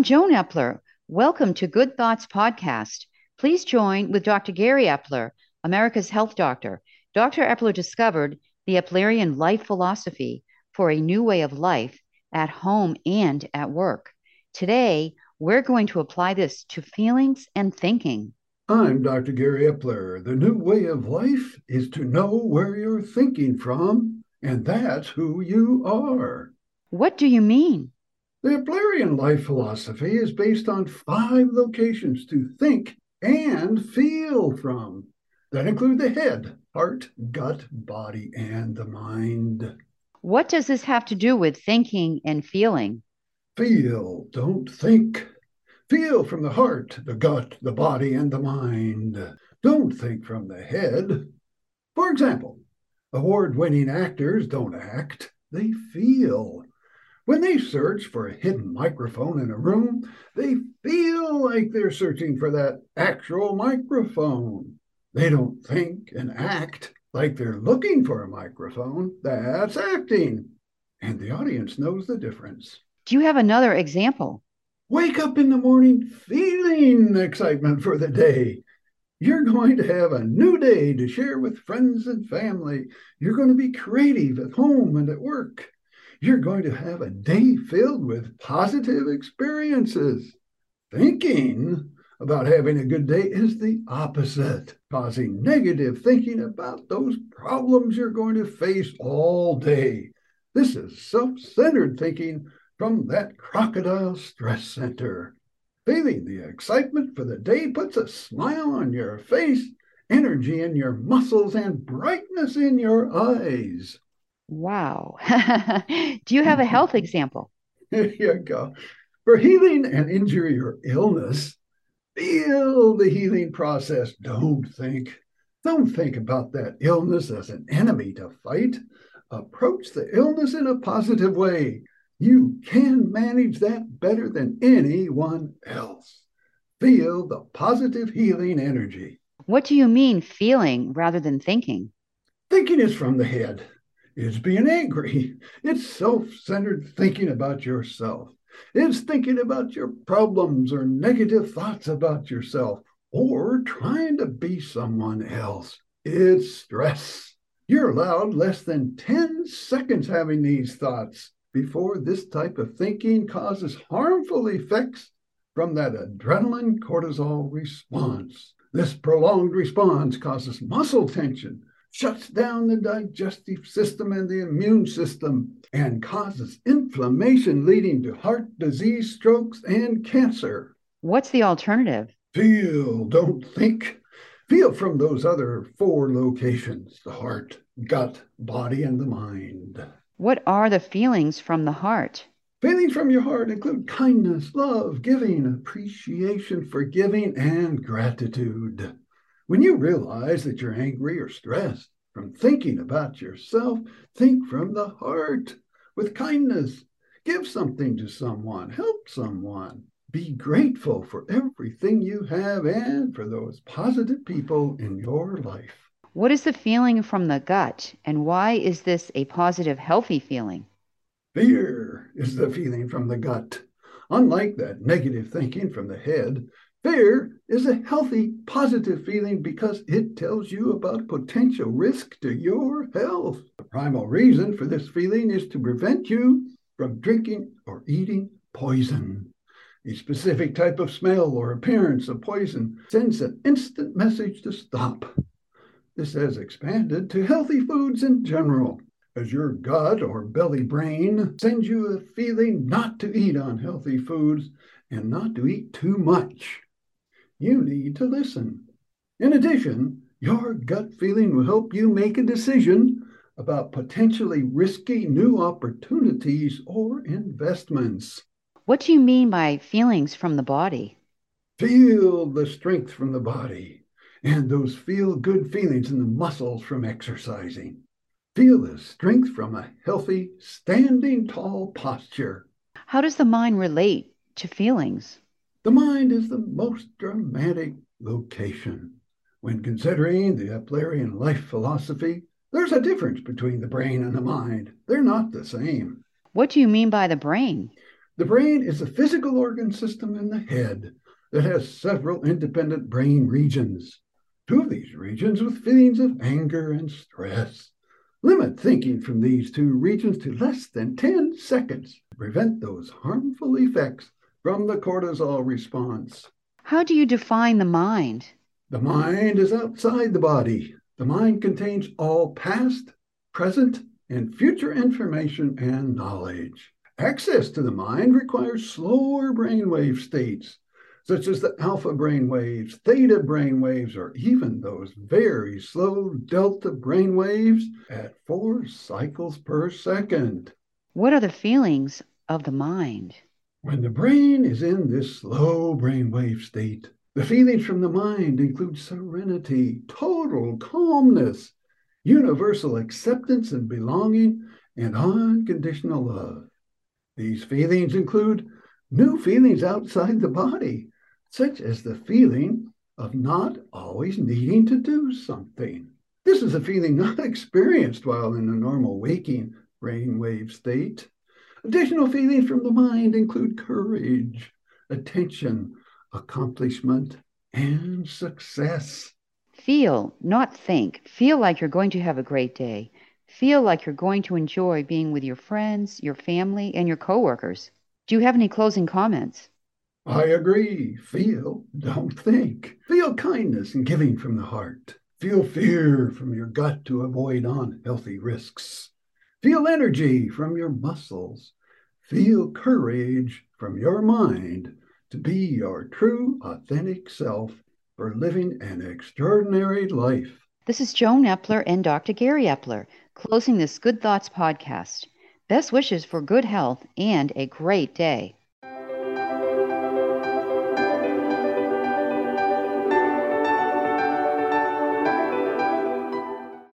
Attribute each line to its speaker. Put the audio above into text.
Speaker 1: I'm Joan Epler. Welcome to Good Thoughts Podcast. Please join with Dr. Gary Epler, America's health doctor. Dr. Epler discovered the Eplerian life philosophy for a new way of life at home and at work. Today, we're going to apply this to feelings and thinking.
Speaker 2: I'm Dr. Gary Epler. The new way of life is to know where you're thinking from, and that's who you are.
Speaker 1: What do you mean?
Speaker 2: The Eplerian life philosophy is based on five locations to think and feel from that include the head, heart, gut, body, and the mind.
Speaker 1: What does this have to do with thinking and feeling?
Speaker 2: Feel, don't think. Feel from the heart, the gut, the body, and the mind. Don't think from the head. For example, award winning actors don't act, they feel. When they search for a hidden microphone in a room, they feel like they're searching for that actual microphone. They don't think and act like they're looking for a microphone. That's acting. And the audience knows the difference.
Speaker 1: Do you have another example?
Speaker 2: Wake up in the morning feeling excitement for the day. You're going to have a new day to share with friends and family. You're going to be creative at home and at work. You're going to have a day filled with positive experiences. Thinking about having a good day is the opposite, causing negative thinking about those problems you're going to face all day. This is self centered thinking from that crocodile stress center. Feeling the excitement for the day puts a smile on your face, energy in your muscles, and brightness in your eyes.
Speaker 1: Wow. Do you have a health example?
Speaker 2: Here you go. For healing an injury or illness, feel the healing process. Don't think. Don't think about that illness as an enemy to fight. Approach the illness in a positive way. You can manage that better than anyone else. Feel the positive healing energy.
Speaker 1: What do you mean feeling rather than thinking?
Speaker 2: Thinking is from the head. It's being angry. It's self centered thinking about yourself. It's thinking about your problems or negative thoughts about yourself or trying to be someone else. It's stress. You're allowed less than 10 seconds having these thoughts before this type of thinking causes harmful effects from that adrenaline cortisol response. This prolonged response causes muscle tension, shuts down the digestive system and the immune system, and causes inflammation leading to heart disease, strokes, and cancer.
Speaker 1: What's the alternative?
Speaker 2: Feel, don't think. Feel from those other four locations the heart, gut, body, and the mind.
Speaker 1: What are the feelings from the heart?
Speaker 2: Feelings from your heart include kindness, love, giving, appreciation, forgiving, and gratitude. When you realize that you're angry or stressed from thinking about yourself, think from the heart with kindness. Give something to someone, help someone. Be grateful for everything you have and for those positive people in your life.
Speaker 1: What is the feeling from the gut, and why is this a positive, healthy feeling?
Speaker 2: Fear is the feeling from the gut. Unlike that negative thinking from the head, Fear is a healthy, positive feeling because it tells you about potential risk to your health. The primal reason for this feeling is to prevent you from drinking or eating poison. A specific type of smell or appearance of poison sends an instant message to stop. This has expanded to healthy foods in general, as your gut or belly brain sends you a feeling not to eat unhealthy foods and not to eat too much you need to listen. In addition, your gut feeling will help you make a decision about potentially risky new opportunities or investments.
Speaker 1: What do you mean by feelings from the body?
Speaker 2: Feel the strength from the body and those feel good feelings in the muscles from exercising. Feel the strength from a healthy, standing tall posture.
Speaker 1: How does the mind relate to feelings?
Speaker 2: The mind is the most dramatic location. When considering the Eplerian life philosophy, there's a difference between the brain and the mind. They're not the same.
Speaker 1: What do you mean by the brain?
Speaker 2: The brain is a physical organ system in the head that has several independent brain regions. Two of these regions with feelings of anger and stress. Limit thinking from these two regions to less than 10 seconds to prevent those harmful effects from the cortisol response.
Speaker 1: How do you define the mind?
Speaker 2: The mind is outside the body. The mind contains all past, present, and future information and knowledge. Access to the mind requires slower brainwave states, such as the alpha brainwaves, theta brainwaves, or even those very slow delta brainwaves at four cycles per second.
Speaker 1: What are the feelings of the mind?
Speaker 2: When the brain is in this slow brainwave state, the feelings from the mind include serenity, total calmness, universal acceptance and belonging, and unconditional love. These feelings include new feelings outside the body, such as the feeling of not always needing to do something. This is a feeling not experienced while in a normal waking brainwave state. Additional feelings from the mind include courage, attention, accomplishment, and success.
Speaker 1: Feel, not think. Feel like you're going to have a great day. Feel like you're going to enjoy being with your friends, your family, and your coworkers. Do you have any closing comments?
Speaker 2: I agree. Feel, don't think. Feel kindness and giving from the heart. Feel fear from your gut to avoid unhealthy risks. Feel energy from your muscles. Feel courage from your mind to be your true, authentic self for living an extraordinary life.
Speaker 1: This is Joan Epler and Dr. Gary Epler closing this Good Thoughts podcast. Best wishes for good health and a great day.